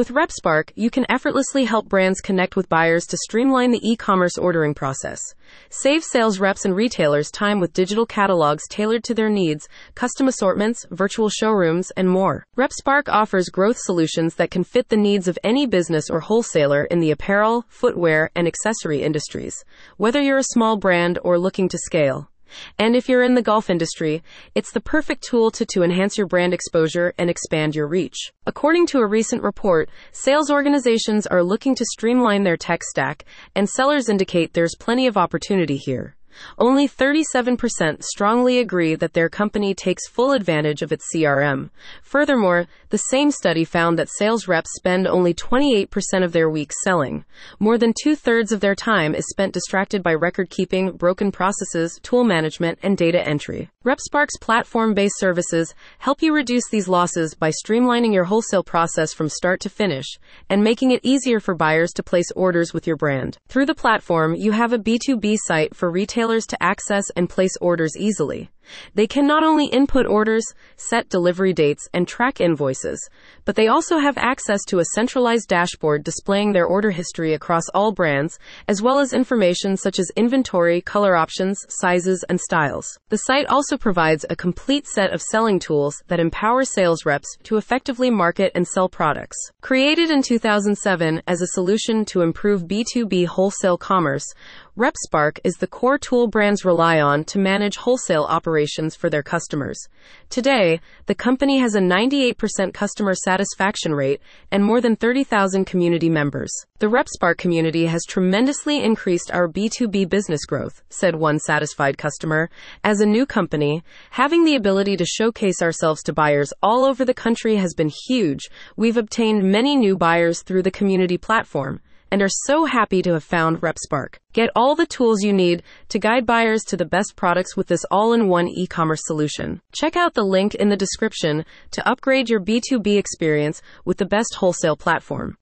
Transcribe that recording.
With RepSpark, you can effortlessly help brands connect with buyers to streamline the e-commerce ordering process. Save sales reps and retailers time with digital catalogs tailored to their needs, custom assortments, virtual showrooms, and more. RepSpark offers growth solutions that can fit the needs of any business or wholesaler in the apparel, footwear, and accessory industries, whether you're a small brand or looking to scale. And if you're in the golf industry, it's the perfect tool to, to enhance your brand exposure and expand your reach. According to a recent report, sales organizations are looking to streamline their tech stack, and sellers indicate there's plenty of opportunity here. Only 37% strongly agree that their company takes full advantage of its CRM. Furthermore, the same study found that sales reps spend only 28% of their week selling. More than two thirds of their time is spent distracted by record keeping, broken processes, tool management, and data entry. RepSpark's platform based services help you reduce these losses by streamlining your wholesale process from start to finish and making it easier for buyers to place orders with your brand. Through the platform, you have a B2B site for retailers retailers to access and place orders easily. They can not only input orders, set delivery dates, and track invoices, but they also have access to a centralized dashboard displaying their order history across all brands, as well as information such as inventory, color options, sizes, and styles. The site also provides a complete set of selling tools that empower sales reps to effectively market and sell products. Created in 2007 as a solution to improve B2B wholesale commerce, RepSpark is the core tool brands rely on to manage wholesale operations for their customers. Today, the company has a 98% customer satisfaction rate and more than 30,000 community members. The RepSpark community has tremendously increased our B2B business growth, said one satisfied customer. As a new company, having the ability to showcase ourselves to buyers all over the country has been huge. We've obtained many new buyers through the community platform and are so happy to have found RepSpark. Get all the tools you need to guide buyers to the best products with this all-in-one e-commerce solution. Check out the link in the description to upgrade your B2B experience with the best wholesale platform.